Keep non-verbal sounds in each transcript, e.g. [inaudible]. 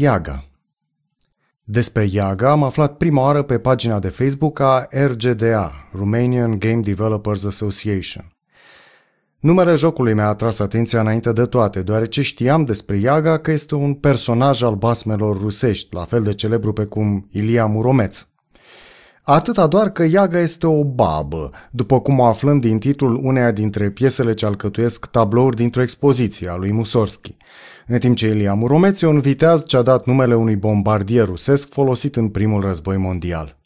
Iaga Despre Iaga am aflat prima oară pe pagina de Facebook a RGDA, Romanian Game Developers Association. Numele jocului mi-a atras atenția înainte de toate, deoarece știam despre Iaga că este un personaj al basmelor rusești, la fel de celebru pe cum Ilia Muromeț. Atâta doar că Iaga este o babă, după cum o aflăm din titlul uneia dintre piesele ce alcătuiesc tablouri dintr-o expoziție a lui Mussorgsky, în timp ce Ilia Muromeț e un viteaz ce a dat numele unui bombardier rusesc folosit în primul război mondial.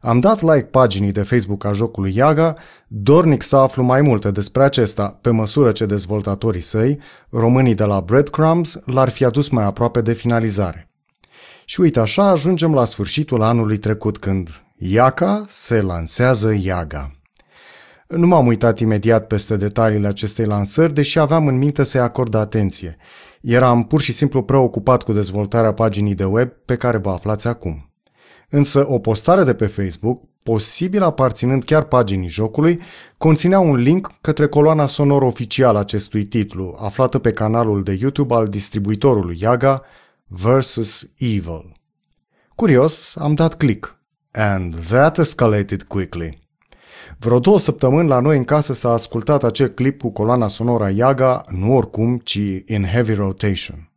Am dat like paginii de Facebook a jocului Iaga, dornic să aflu mai multe despre acesta, pe măsură ce dezvoltatorii săi, românii de la Breadcrumbs, l-ar fi adus mai aproape de finalizare. Și uite așa ajungem la sfârșitul anului trecut când Iaca se lansează Iaga. Nu m-am uitat imediat peste detaliile acestei lansări, deși aveam în minte să-i acord atenție. Eram pur și simplu preocupat cu dezvoltarea paginii de web pe care vă aflați acum. Însă o postare de pe Facebook, posibil aparținând chiar paginii jocului, conținea un link către coloana sonoră oficială acestui titlu, aflată pe canalul de YouTube al distribuitorului Yaga vs. Evil. Curios, am dat click. And that escalated quickly. Vreo două săptămâni la noi în casă s-a ascultat acel clip cu coloana sonoră Yaga, nu oricum, ci in heavy rotation.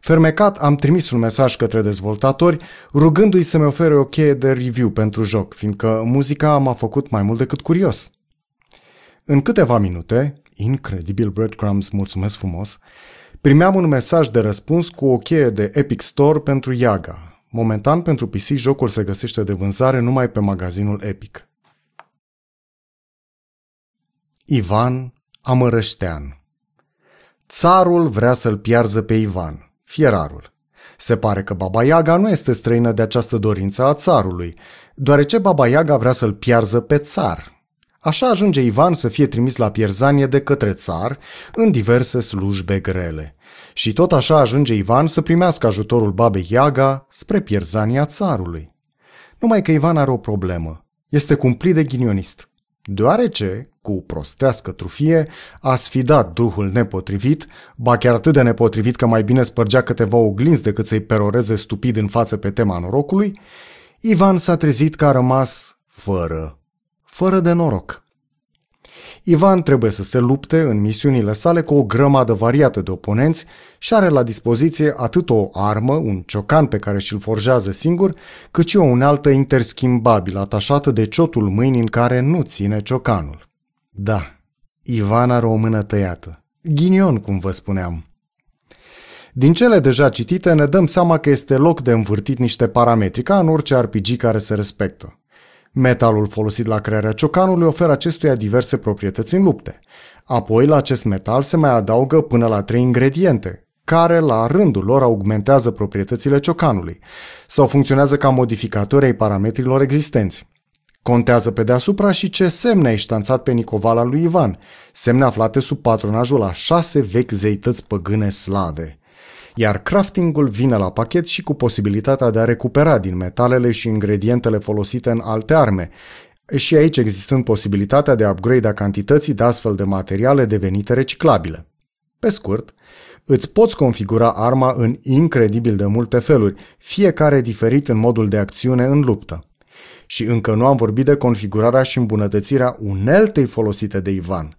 Fermecat, am trimis un mesaj către dezvoltatori, rugându-i să-mi ofere o cheie de review pentru joc, fiindcă muzica m-a făcut mai mult decât curios. În câteva minute, incredibil breadcrumbs, mulțumesc frumos, primeam un mesaj de răspuns cu o cheie de Epic Store pentru Yaga. Momentan, pentru PC, jocul se găsește de vânzare numai pe magazinul Epic. Ivan Amărăștean Țarul vrea să-l piarză pe Ivan fierarul. Se pare că Baba Iaga nu este străină de această dorință a țarului, deoarece Baba Iaga vrea să-l piarză pe țar. Așa ajunge Ivan să fie trimis la pierzanie de către țar în diverse slujbe grele. Și tot așa ajunge Ivan să primească ajutorul babei Iaga spre pierzania țarului. Numai că Ivan are o problemă. Este cumplit de ghinionist deoarece, cu prostească trufie, a sfidat druhul nepotrivit, ba chiar atât de nepotrivit că mai bine spărgea câteva oglinzi decât să-i peroreze stupid în față pe tema norocului, Ivan s-a trezit că a rămas fără, fără de noroc. Ivan trebuie să se lupte în misiunile sale cu o grămadă variată de oponenți și are la dispoziție atât o armă, un ciocan pe care și-l forjează singur, cât și o unealtă interschimbabilă atașată de ciotul mâinii în care nu ține ciocanul. Da, Ivan are o mână tăiată. Ghinion, cum vă spuneam. Din cele deja citite ne dăm seama că este loc de învârtit niște parametri, ca în orice RPG care se respectă. Metalul folosit la crearea ciocanului oferă acestuia diverse proprietăți în lupte. Apoi, la acest metal se mai adaugă până la trei ingrediente, care la rândul lor augmentează proprietățile ciocanului sau funcționează ca modificatori ai parametrilor existenți. Contează pe deasupra și ce semne ai ștanțat pe Nicovala lui Ivan, semne aflate sub patronajul a șase vechi zeități păgâne slave iar craftingul vine la pachet și cu posibilitatea de a recupera din metalele și ingredientele folosite în alte arme, și aici existând posibilitatea de upgrade a cantității de astfel de materiale devenite reciclabile. Pe scurt, îți poți configura arma în incredibil de multe feluri, fiecare diferit în modul de acțiune în luptă. Și încă nu am vorbit de configurarea și îmbunătățirea uneltei folosite de Ivan.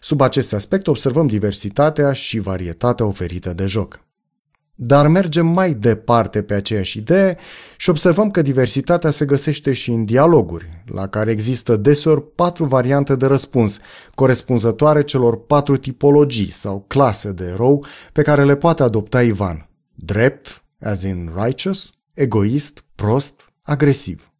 Sub acest aspect observăm diversitatea și varietatea oferită de joc. Dar mergem mai departe pe aceeași idee și observăm că diversitatea se găsește și în dialoguri, la care există deseori patru variante de răspuns, corespunzătoare celor patru tipologii sau clase de erou pe care le poate adopta Ivan. Drept, as in righteous, egoist, prost, agresiv.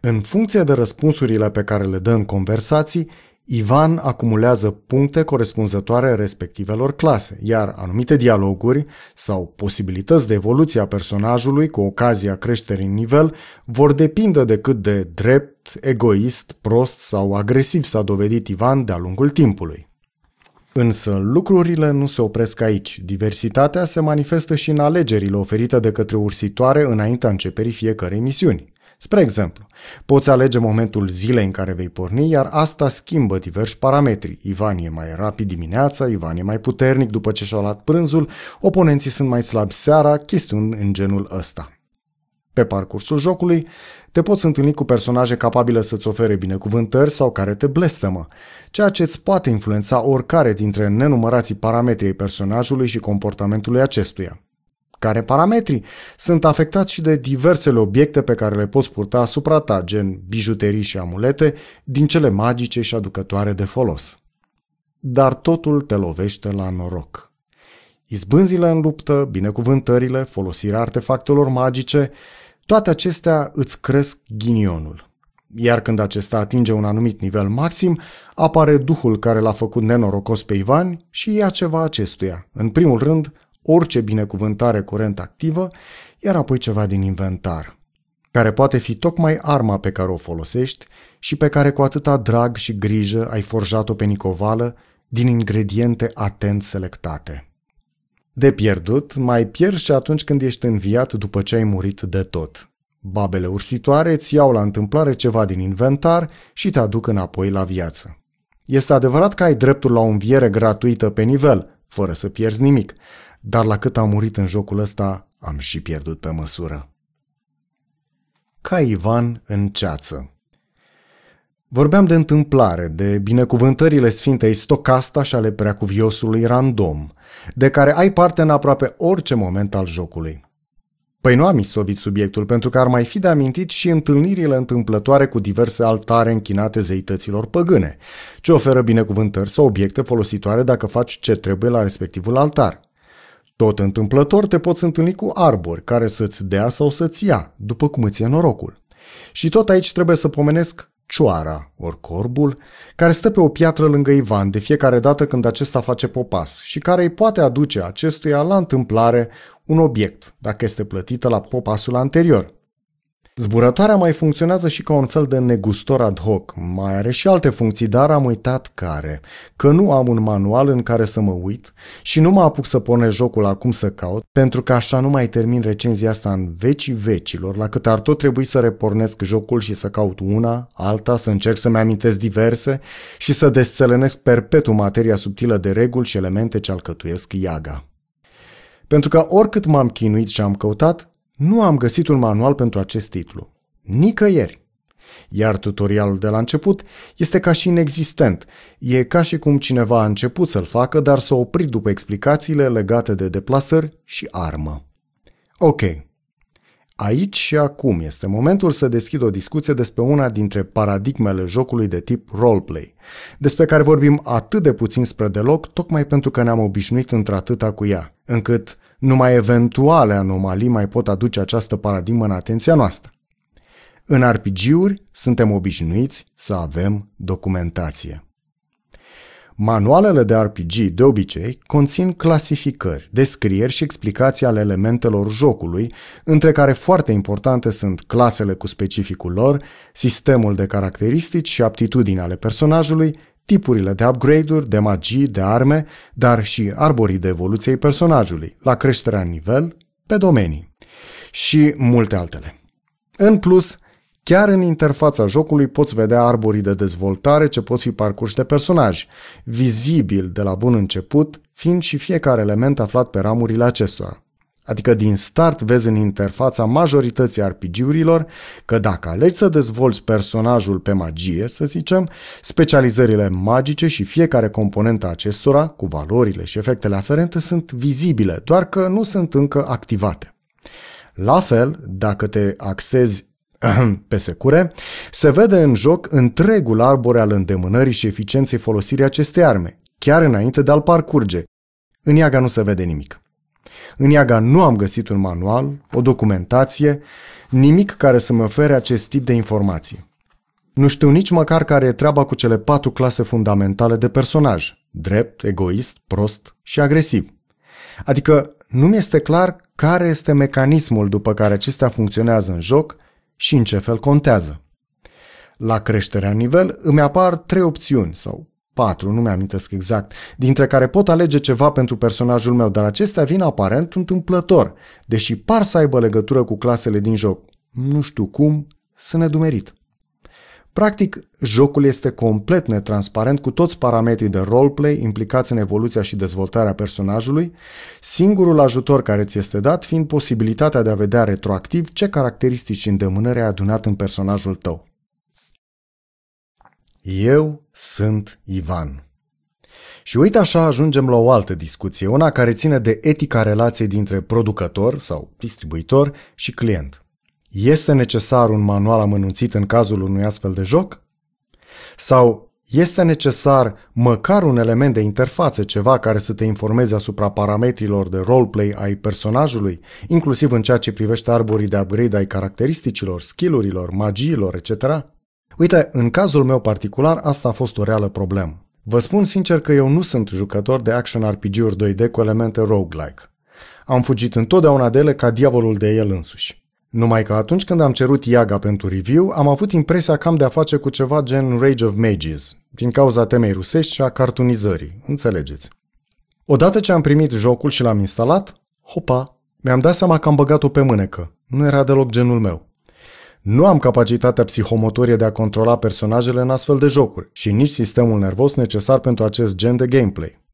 În funcție de răspunsurile pe care le dă în conversații, Ivan acumulează puncte corespunzătoare respectivelor clase, iar anumite dialoguri sau posibilități de evoluție a personajului cu ocazia creșterii în nivel vor depinde de cât de drept, egoist, prost sau agresiv s-a dovedit Ivan de-a lungul timpului. Însă lucrurile nu se opresc aici. Diversitatea se manifestă și în alegerile oferite de către ursitoare înaintea începerii fiecărei misiuni. Spre exemplu, poți alege momentul zilei în care vei porni, iar asta schimbă diversi parametri. Ivan e mai rapid dimineața, Ivan e mai puternic după ce și-a luat prânzul, oponenții sunt mai slabi seara, chestiuni în genul ăsta. Pe parcursul jocului, te poți întâlni cu personaje capabile să-ți ofere binecuvântări sau care te blestemă, ceea ce îți poate influența oricare dintre nenumărații parametri ai personajului și comportamentului acestuia. Care parametri sunt afectați și de diversele obiecte pe care le poți purta asupra ta, gen bijuterii și amulete, din cele magice și aducătoare de folos. Dar totul te lovește la noroc. Izbânzile în luptă, binecuvântările, folosirea artefactelor magice, toate acestea îți cresc ghinionul. Iar când acesta atinge un anumit nivel maxim, apare duhul care l-a făcut nenorocos pe Ivan și ia ceva acestuia. În primul rând, orice binecuvântare curent activă, iar apoi ceva din inventar, care poate fi tocmai arma pe care o folosești și pe care cu atâta drag și grijă ai forjat-o pe Nicovală din ingrediente atent selectate. De pierdut, mai pierzi și atunci când ești înviat după ce ai murit de tot. Babele ursitoare îți iau la întâmplare ceva din inventar și te aduc înapoi la viață. Este adevărat că ai dreptul la o înviere gratuită pe nivel, fără să pierzi nimic, dar la cât am murit în jocul ăsta, am și pierdut pe măsură. Ca Ivan în ceață Vorbeam de întâmplare, de binecuvântările Sfintei Stocasta și ale preacuviosului random, de care ai parte în aproape orice moment al jocului. Păi nu am istovit subiectul, pentru că ar mai fi de amintit și întâlnirile întâmplătoare cu diverse altare închinate zeităților păgâne, ce oferă binecuvântări sau obiecte folositoare dacă faci ce trebuie la respectivul altar. Tot întâmplător te poți întâlni cu arbori care să-ți dea sau să-ți ia, după cum îți e norocul. Și tot aici trebuie să pomenesc cioara, ori corbul, care stă pe o piatră lângă Ivan de fiecare dată când acesta face popas și care îi poate aduce acestuia la întâmplare un obiect, dacă este plătită la popasul anterior. Zburătoarea mai funcționează și ca un fel de negustor ad hoc, mai are și alte funcții, dar am uitat care, că nu am un manual în care să mă uit și nu mă apuc să pune jocul acum să caut, pentru că așa nu mai termin recenzia asta în vecii vecilor, la cât ar tot trebui să repornesc jocul și să caut una, alta, să încerc să-mi amintesc diverse și să desțelenesc perpetu materia subtilă de reguli și elemente ce alcătuiesc iaga. Pentru că oricât m-am chinuit și am căutat, nu am găsit un manual pentru acest titlu. Nicăieri. Iar tutorialul de la început este ca și inexistent. E ca și cum cineva a început să-l facă, dar s-a oprit după explicațiile legate de deplasări și armă. Ok. Aici și acum este momentul să deschid o discuție despre una dintre paradigmele jocului de tip roleplay, despre care vorbim atât de puțin spre deloc, tocmai pentru că ne-am obișnuit într-atâta cu ea, încât numai eventuale anomalii mai pot aduce această paradigmă în atenția noastră. În RPG-uri suntem obișnuiți să avem documentație. Manualele de RPG, de obicei, conțin clasificări, descrieri și explicații ale elementelor jocului, între care foarte importante sunt clasele cu specificul lor, sistemul de caracteristici și aptitudini ale personajului, tipurile de upgrade-uri, de magii, de arme, dar și arborii de evoluție personajului, la creșterea în nivel, pe domenii și multe altele. În plus, chiar în interfața jocului poți vedea arborii de dezvoltare ce pot fi parcurși de personaj, vizibil de la bun început, fiind și fiecare element aflat pe ramurile acestora. Adică din start vezi în interfața majorității RPG-urilor că dacă alegi să dezvolți personajul pe magie, să zicem, specializările magice și fiecare componentă acestora, cu valorile și efectele aferente, sunt vizibile, doar că nu sunt încă activate. La fel, dacă te axezi [clears throat] pe secure, se vede în joc întregul arbore al îndemânării și eficienței folosirii acestei arme, chiar înainte de a-l parcurge. În Iaga nu se vede nimic. În Iaga nu am găsit un manual, o documentație, nimic care să-mi ofere acest tip de informație. Nu știu nici măcar care e treaba cu cele patru clase fundamentale de personaj, drept, egoist, prost și agresiv. Adică nu mi este clar care este mecanismul după care acestea funcționează în joc și în ce fel contează. La creșterea nivel îmi apar trei opțiuni sau patru, nu mi-amintesc exact, dintre care pot alege ceva pentru personajul meu, dar acestea vin aparent întâmplător, deși par să aibă legătură cu clasele din joc. Nu știu cum, sunt nedumerit. Practic, jocul este complet netransparent cu toți parametrii de roleplay implicați în evoluția și dezvoltarea personajului, singurul ajutor care ți este dat fiind posibilitatea de a vedea retroactiv ce caracteristici și îndemânări ai adunat în personajul tău. Eu sunt Ivan. Și uite așa ajungem la o altă discuție, una care ține de etica relației dintre producător sau distribuitor și client. Este necesar un manual amănunțit în cazul unui astfel de joc? Sau este necesar măcar un element de interfață, ceva care să te informeze asupra parametrilor de roleplay ai personajului, inclusiv în ceea ce privește arborii de upgrade ai caracteristicilor, skillurilor, magiilor, etc.? Uite, în cazul meu particular, asta a fost o reală problemă. Vă spun sincer că eu nu sunt jucător de action RPG-uri 2D cu elemente roguelike. Am fugit întotdeauna de ele ca diavolul de el însuși. Numai că atunci când am cerut Iaga pentru review, am avut impresia că am de-a face cu ceva gen Rage of Mages, din cauza temei rusești și a cartunizării, înțelegeți. Odată ce am primit jocul și l-am instalat, hopa, mi-am dat seama că am băgat-o pe mânecă. Nu era deloc genul meu. Nu am capacitatea psihomotorie de a controla personajele în astfel de jocuri și nici sistemul nervos necesar pentru acest gen de gameplay.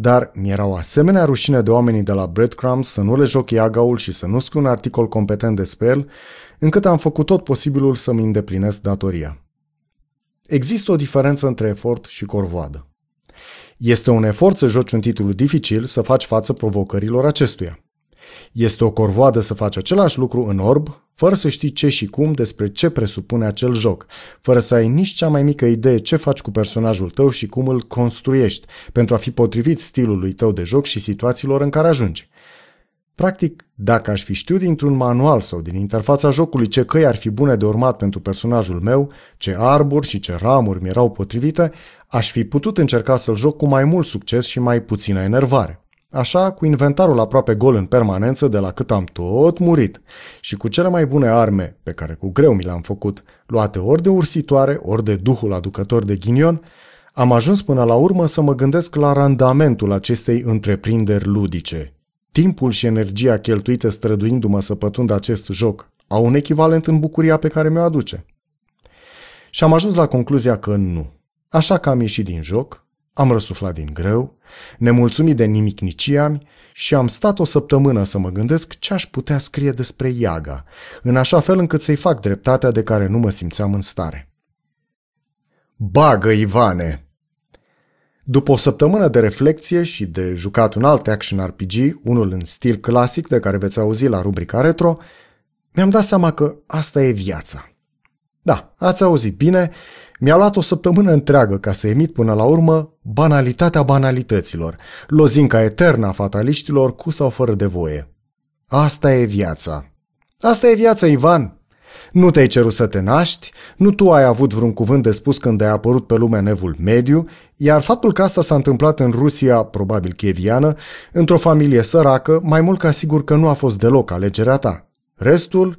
Dar mi-era o asemenea rușine de oamenii de la Breadcrumbs să nu le joc iagaul și să nu scriu un articol competent despre el, încât am făcut tot posibilul să-mi îndeplinesc datoria. Există o diferență între efort și corvoadă. Este un efort să joci un titlu dificil să faci față provocărilor acestuia. Este o corvoadă să faci același lucru în orb, fără să știi ce și cum despre ce presupune acel joc, fără să ai nici cea mai mică idee ce faci cu personajul tău și cum îl construiești, pentru a fi potrivit stilului tău de joc și situațiilor în care ajungi. Practic, dacă aș fi știut dintr-un manual sau din interfața jocului ce căi ar fi bune de urmat pentru personajul meu, ce arbori și ce ramuri mi erau potrivite, aș fi putut încerca să-l joc cu mai mult succes și mai puțină enervare. Așa, cu inventarul aproape gol în permanență de la cât am tot murit și cu cele mai bune arme, pe care cu greu mi le-am făcut, luate ori de ursitoare, ori de duhul aducător de ghinion, am ajuns până la urmă să mă gândesc la randamentul acestei întreprinderi ludice. Timpul și energia cheltuite străduindu-mă să pătund acest joc au un echivalent în bucuria pe care mi-o aduce. Și am ajuns la concluzia că nu. Așa că am ieșit din joc, am răsuflat din greu, nemulțumit de nimic niciami și am stat o săptămână să mă gândesc ce aș putea scrie despre Iaga, în așa fel încât să-i fac dreptatea de care nu mă simțeam în stare. Bagă, Ivane! După o săptămână de reflexie și de jucat un alt action RPG, unul în stil clasic de care veți auzi la rubrica retro, mi-am dat seama că asta e viața. Da, ați auzit bine, mi-a luat o săptămână întreagă ca să emit până la urmă banalitatea banalităților, lozinca eternă a fataliștilor cu sau fără de voie. Asta e viața. Asta e viața, Ivan. Nu te-ai cerut să te naști, nu tu ai avut vreun cuvânt de spus când ai apărut pe lumea nevul mediu, iar faptul că asta s-a întâmplat în Rusia, probabil chieviană, într-o familie săracă, mai mult ca sigur că nu a fost deloc alegerea ta. Restul,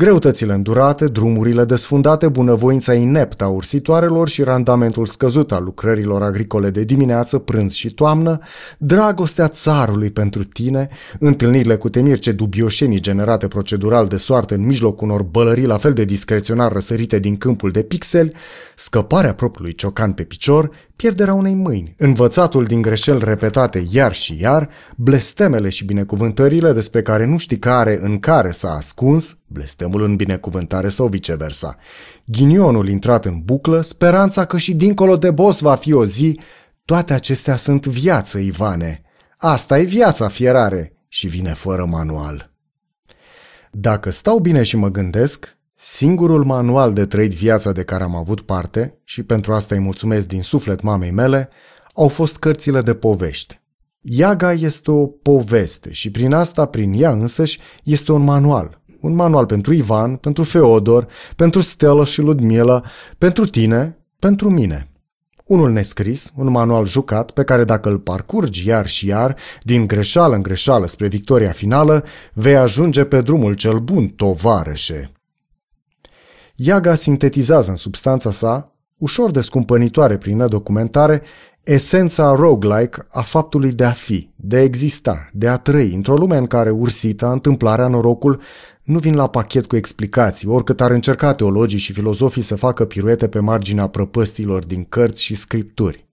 greutățile îndurate, drumurile desfundate, bunăvoința ineptă a ursitoarelor și randamentul scăzut al lucrărilor agricole de dimineață, prânz și toamnă, dragostea țarului pentru tine, întâlnirile cu temirce dubioșenii generate procedural de soartă în mijlocul unor bălării la fel de discreționar răsărite din câmpul de pixel, scăparea propriului ciocan pe picior, pierderea unei mâini, învățatul din greșeli repetate iar și iar, blestemele și binecuvântările despre care nu știi care în care s-a ascuns, blestemul în binecuvântare sau viceversa, ghinionul intrat în buclă, speranța că și dincolo de bos va fi o zi, toate acestea sunt viață, Ivane. Asta e viața, fierare, și vine fără manual. Dacă stau bine și mă gândesc, Singurul manual de trăit viața de care am avut parte, și pentru asta îi mulțumesc din suflet mamei mele, au fost cărțile de povești. Iaga este o poveste și prin asta, prin ea însăși, este un manual. Un manual pentru Ivan, pentru Feodor, pentru Stella și Ludmila, pentru tine, pentru mine. Unul nescris, un manual jucat pe care dacă îl parcurgi iar și iar, din greșeală în greșeală spre victoria finală, vei ajunge pe drumul cel bun, tovarășe. Iaga sintetizează în substanța sa, ușor descumpănitoare prin nedocumentare, esența roguelike a faptului de a fi, de a exista, de a trăi într-o lume în care ursita, întâmplarea, norocul nu vin la pachet cu explicații, oricât ar încerca teologii și filozofii să facă piruete pe marginea prăpăstilor din cărți și scripturi.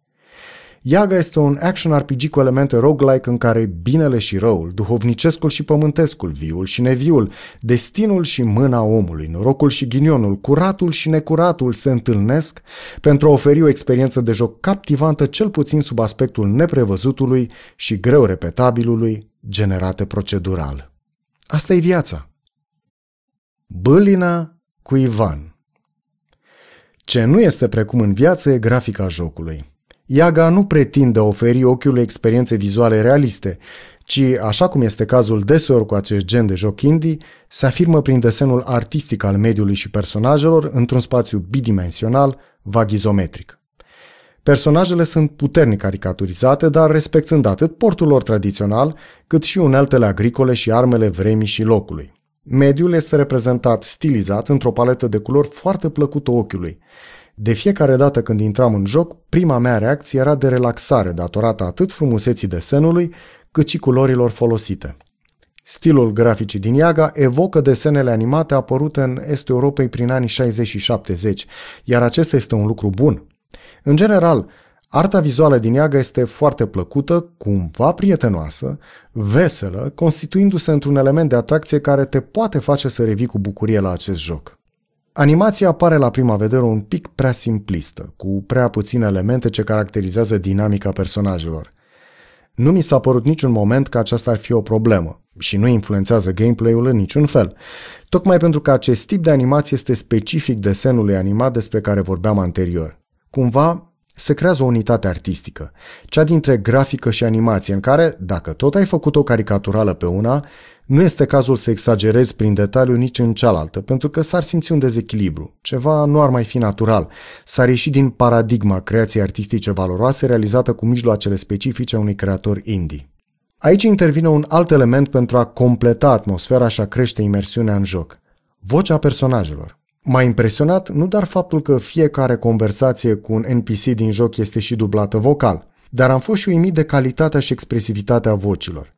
Yaga este un action RPG cu elemente roguelike în care binele și răul, duhovnicescul și pământescul, viul și neviul, destinul și mâna omului, norocul și ghinionul, curatul și necuratul se întâlnesc pentru a oferi o experiență de joc captivantă cel puțin sub aspectul neprevăzutului și greu repetabilului generate procedural. Asta e viața. Bălina cu Ivan Ce nu este precum în viață e grafica jocului. Iaga nu pretinde oferi ochiului experiențe vizuale realiste, ci, așa cum este cazul deseori cu acest gen de joc indie, se afirmă prin desenul artistic al mediului și personajelor într-un spațiu bidimensional, vag izometric. Personajele sunt puternic caricaturizate, dar respectând atât portul lor tradițional, cât și uneltele agricole și armele vremii și locului. Mediul este reprezentat stilizat într-o paletă de culori foarte plăcută ochiului. De fiecare dată când intram în joc, prima mea reacție era de relaxare, datorată atât frumuseții desenului, cât și culorilor folosite. Stilul graficii din Iaga evocă desenele animate apărute în Estul Europei prin anii 60 și 70, iar acesta este un lucru bun. În general, arta vizuală din Iaga este foarte plăcută, cumva prietenoasă, veselă, constituindu-se într-un element de atracție care te poate face să revii cu bucurie la acest joc. Animația apare la prima vedere un pic prea simplistă, cu prea puține elemente ce caracterizează dinamica personajelor. Nu mi s-a părut niciun moment că aceasta ar fi o problemă și nu influențează gameplay-ul în niciun fel, tocmai pentru că acest tip de animație este specific desenului animat despre care vorbeam anterior. Cumva, se creează o unitate artistică, cea dintre grafică și animație, în care, dacă tot ai făcut o caricaturală pe una, nu este cazul să exagerezi prin detaliu nici în cealaltă, pentru că s-ar simți un dezechilibru. Ceva nu ar mai fi natural. S-ar ieși din paradigma creației artistice valoroase realizată cu mijloacele specifice a unui creator indie. Aici intervine un alt element pentru a completa atmosfera și a crește imersiunea în joc. Vocea personajelor. M-a impresionat nu doar faptul că fiecare conversație cu un NPC din joc este și dublată vocal, dar am fost și uimit de calitatea și expresivitatea vocilor.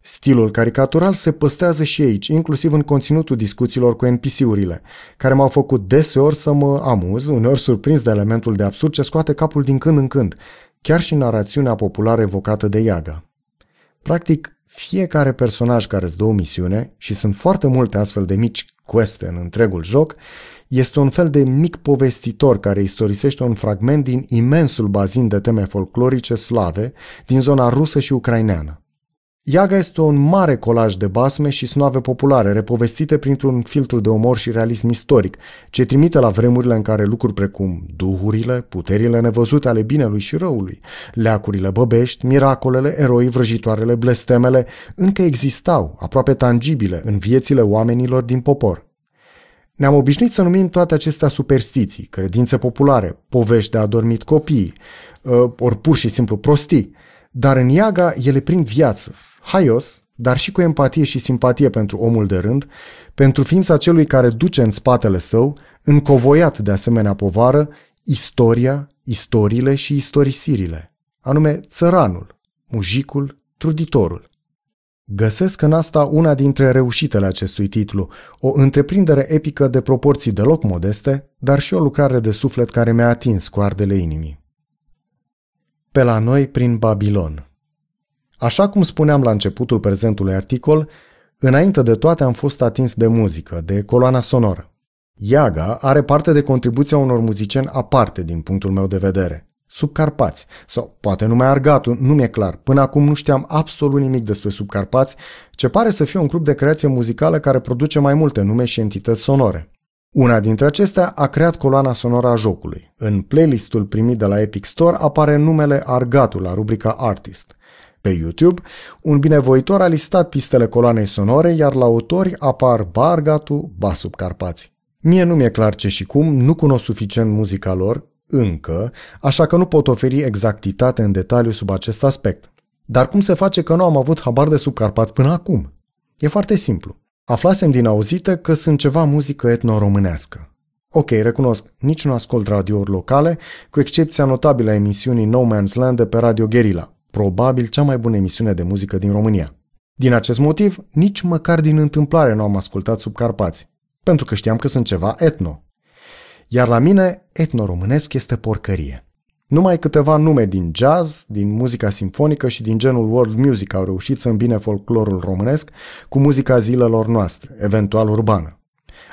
Stilul caricatural se păstrează și aici, inclusiv în conținutul discuțiilor cu NPC-urile, care m-au făcut deseori să mă amuz, uneori surprins de elementul de absurd ce scoate capul din când în când, chiar și narațiunea populară evocată de Iaga. Practic, fiecare personaj care îți dă o misiune, și sunt foarte multe astfel de mici queste în întregul joc, este un fel de mic povestitor care istorisește un fragment din imensul bazin de teme folclorice slave din zona rusă și ucraineană. Iaga este un mare colaj de basme și snoave populare, repovestite printr-un filtru de umor și realism istoric, ce trimite la vremurile în care lucruri precum duhurile, puterile nevăzute ale binelui și răului, leacurile băbești, miracolele, eroi, vrăjitoarele, blestemele, încă existau, aproape tangibile, în viețile oamenilor din popor. Ne-am obișnuit să numim toate acestea superstiții, credințe populare, povești de adormit copii, ă, ori pur și simplu prostii, dar în Iaga ele prind viață, haios, dar și cu empatie și simpatie pentru omul de rând, pentru ființa celui care duce în spatele său, încovoiat de asemenea povară, istoria, istoriile și istorisirile, anume țăranul, mujicul, truditorul. Găsesc în asta una dintre reușitele acestui titlu, o întreprindere epică de proporții deloc modeste, dar și o lucrare de suflet care mi-a atins cu ardele inimii. Pe la noi prin Babilon Așa cum spuneam la începutul prezentului articol, înainte de toate am fost atins de muzică, de coloana sonoră. Iaga are parte de contribuția unor muzicieni aparte din punctul meu de vedere. Subcarpați, sau poate numai Argatu, nu mi-e clar. Până acum nu știam absolut nimic despre Subcarpați, ce pare să fie un grup de creație muzicală care produce mai multe nume și entități sonore. Una dintre acestea a creat coloana sonoră a jocului. În playlistul primit de la Epic Store apare numele Argatu la rubrica Artist. Pe YouTube, un binevoitor a listat pistele coloanei sonore, iar la autori apar Bargatu, Basub Carpați. Mie nu mi-e clar ce și cum, nu cunosc suficient muzica lor, încă, așa că nu pot oferi exactitate în detaliu sub acest aspect. Dar cum se face că nu am avut habar de subcarpați până acum? E foarte simplu. Aflasem din auzite că sunt ceva muzică etno-românească. Ok, recunosc, nici nu ascult radiouri locale, cu excepția notabilă a emisiunii No Man's Land de pe Radio Guerilla, probabil cea mai bună emisiune de muzică din România. Din acest motiv, nici măcar din întâmplare nu am ascultat sub Carpați, pentru că știam că sunt ceva etno. Iar la mine, etno-românesc este porcărie. Numai câteva nume din jazz, din muzica simfonică și din genul world music au reușit să îmbine folclorul românesc cu muzica zilelor noastre, eventual urbană.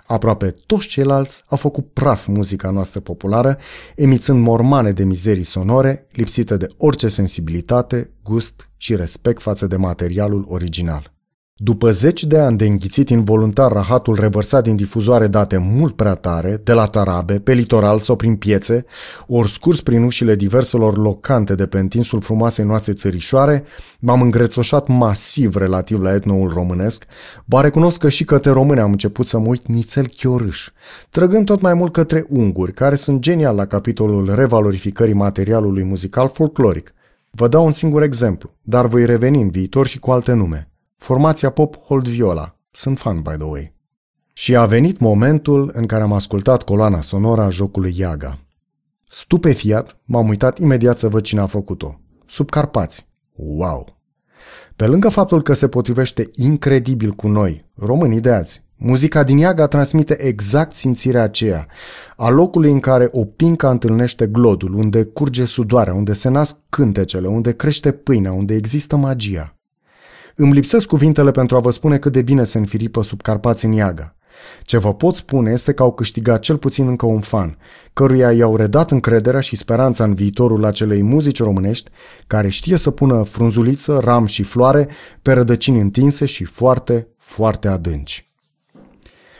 Aproape toți ceilalți au făcut praf muzica noastră populară, emițând mormane de mizerii sonore, lipsite de orice sensibilitate, gust și respect față de materialul original. După zeci de ani de înghițit involuntar rahatul revărsat din difuzoare date mult prea tare, de la tarabe, pe litoral sau prin piețe, ori scurs prin ușile diverselor locante de pe întinsul frumoasei noastre țărișoare, m-am îngrețoșat masiv relativ la etnoul românesc, ba recunosc că și către români am început să mă uit nițel chiorâș, trăgând tot mai mult către unguri, care sunt genial la capitolul revalorificării materialului muzical folcloric. Vă dau un singur exemplu, dar voi reveni în viitor și cu alte nume. Formația pop Hold Viola. Sunt fan, by the way. Și a venit momentul în care am ascultat coloana sonoră a jocului Iaga. Stupefiat, m-am uitat imediat să văd cine a făcut-o. Sub Carpați. Wow! Pe lângă faptul că se potrivește incredibil cu noi, românii de azi, muzica din Iaga transmite exact simțirea aceea, a locului în care o pinca întâlnește glodul, unde curge sudoarea, unde se nasc cântecele, unde crește pâinea, unde există magia. Îmi lipsesc cuvintele pentru a vă spune cât de bine se înfiripă sub Carpați în Iaga. Ce vă pot spune este că au câștigat cel puțin încă un fan, căruia i-au redat încrederea și speranța în viitorul acelei muzici românești, care știe să pună frunzuliță, ram și floare pe rădăcini întinse și foarte, foarte adânci.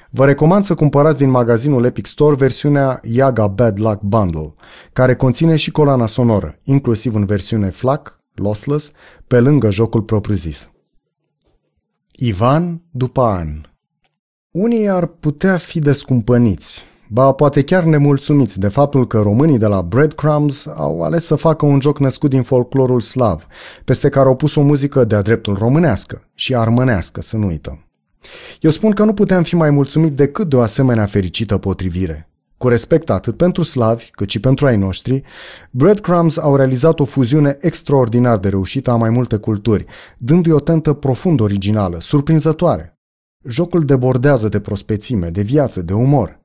Vă recomand să cumpărați din magazinul Epic Store versiunea Yaga Bad Luck Bundle, care conține și coloana sonoră, inclusiv în versiune FLAC, lossless, pe lângă jocul propriu-zis. Ivan după an Unii ar putea fi descumpăniți, ba poate chiar nemulțumiți de faptul că românii de la Breadcrumbs au ales să facă un joc născut din folclorul slav, peste care au pus o muzică de-a dreptul românească și armânească, să nu uităm. Eu spun că nu puteam fi mai mulțumit decât de o asemenea fericită potrivire. Cu respect atât pentru slavi, cât și pentru ai noștri, Breadcrumbs au realizat o fuziune extraordinar de reușită a mai multe culturi, dându-i o tentă profund originală, surprinzătoare. Jocul debordează de prospețime, de viață, de umor.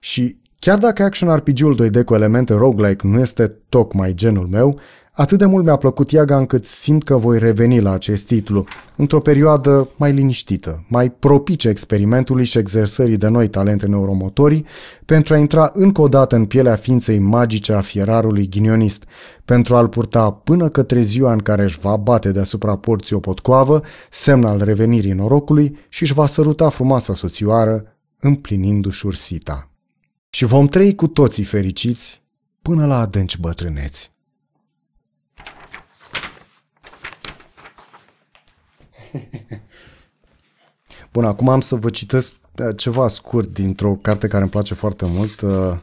Și chiar dacă action RPG-ul 2D cu elemente roguelike nu este tocmai genul meu, Atât de mult mi-a plăcut Iaga încât simt că voi reveni la acest titlu, într-o perioadă mai liniștită, mai propice experimentului și exersării de noi talente neuromotorii, pentru a intra încă o dată în pielea ființei magice a fierarului ghinionist, pentru a-l purta până către ziua în care își va bate deasupra porții o potcoavă, semn al revenirii norocului și își va săruta frumoasa soțioară, împlinindu-și ursita. Și vom trăi cu toții fericiți până la adânci bătrâneți. [laughs] Bun, acum am să vă citesc uh, ceva scurt dintr-o carte care îmi place foarte mult. Uh,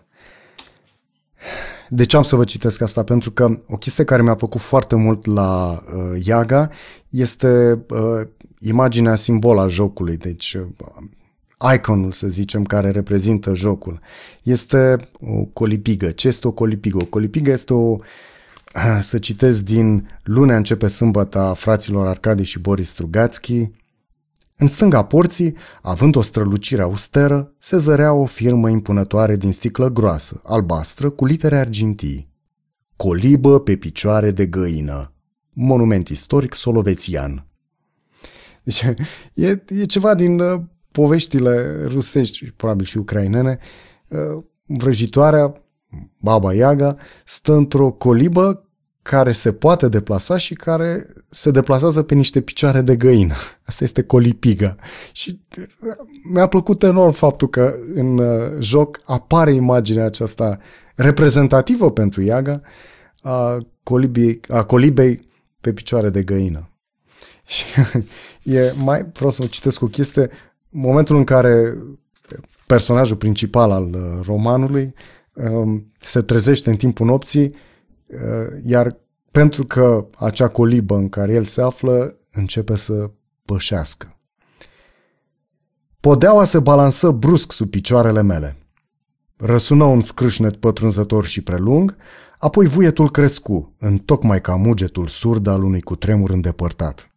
de ce am să vă citesc asta? Pentru că o chestie care mi-a plăcut foarte mult la uh, Iaga este uh, imaginea simbol a jocului, deci uh, iconul, să zicem, care reprezintă jocul. Este o colipigă. Ce este o colipigă? O colipigă este o [clears throat] să citesc din Lunea începe sâmbătă fraților Arcadi și Boris Strugațchi. În stânga porții, având o strălucire austeră, se zărea o firmă impunătoare din sticlă groasă, albastră, cu litere argintii. Colibă pe picioare de găină. Monument istoric solovețian. Deci, e, e ceva din uh, poveștile rusești, probabil și ucrainene. Uh, vrăjitoarea Baba Yaga stă într-o colibă care se poate deplasa și care se deplasează pe niște picioare de găină. [laughs] Asta este colipiga. Și uh, mi-a plăcut enorm faptul că în uh, joc apare imaginea aceasta reprezentativă pentru Iaga a, colibii, a colibei pe picioare de găină. [laughs] Și e mai, vreau să vă citesc o chestie, momentul în care personajul principal al uh, romanului um, se trezește în timpul nopții Uh, iar pentru că acea colibă în care el se află începe să pășească. Podeaua se balansă brusc sub picioarele mele. Răsună un scrâșnet pătrunzător și prelung, apoi vuietul crescu, în tocmai ca mugetul surd al unui cutremur îndepărtat.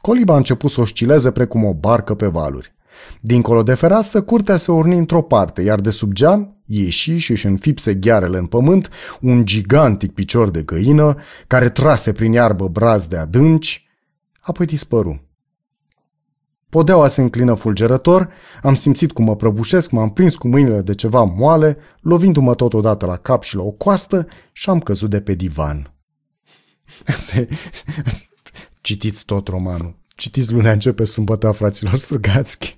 Coliba a început să oscileze precum o barcă pe valuri. Dincolo de fereastră, curtea se urni într-o parte, iar de sub geam ieși și își înfipse ghearele în pământ un gigantic picior de găină care trase prin iarbă braz de adânci, apoi dispăru. Podeaua se înclină fulgerător, am simțit cum mă prăbușesc, m-am prins cu mâinile de ceva moale, lovindu-mă totodată la cap și la o coastă și am căzut de pe divan. Citiți tot romanul. Citiți lunea începe sâmbătă, fraților Strugațchi.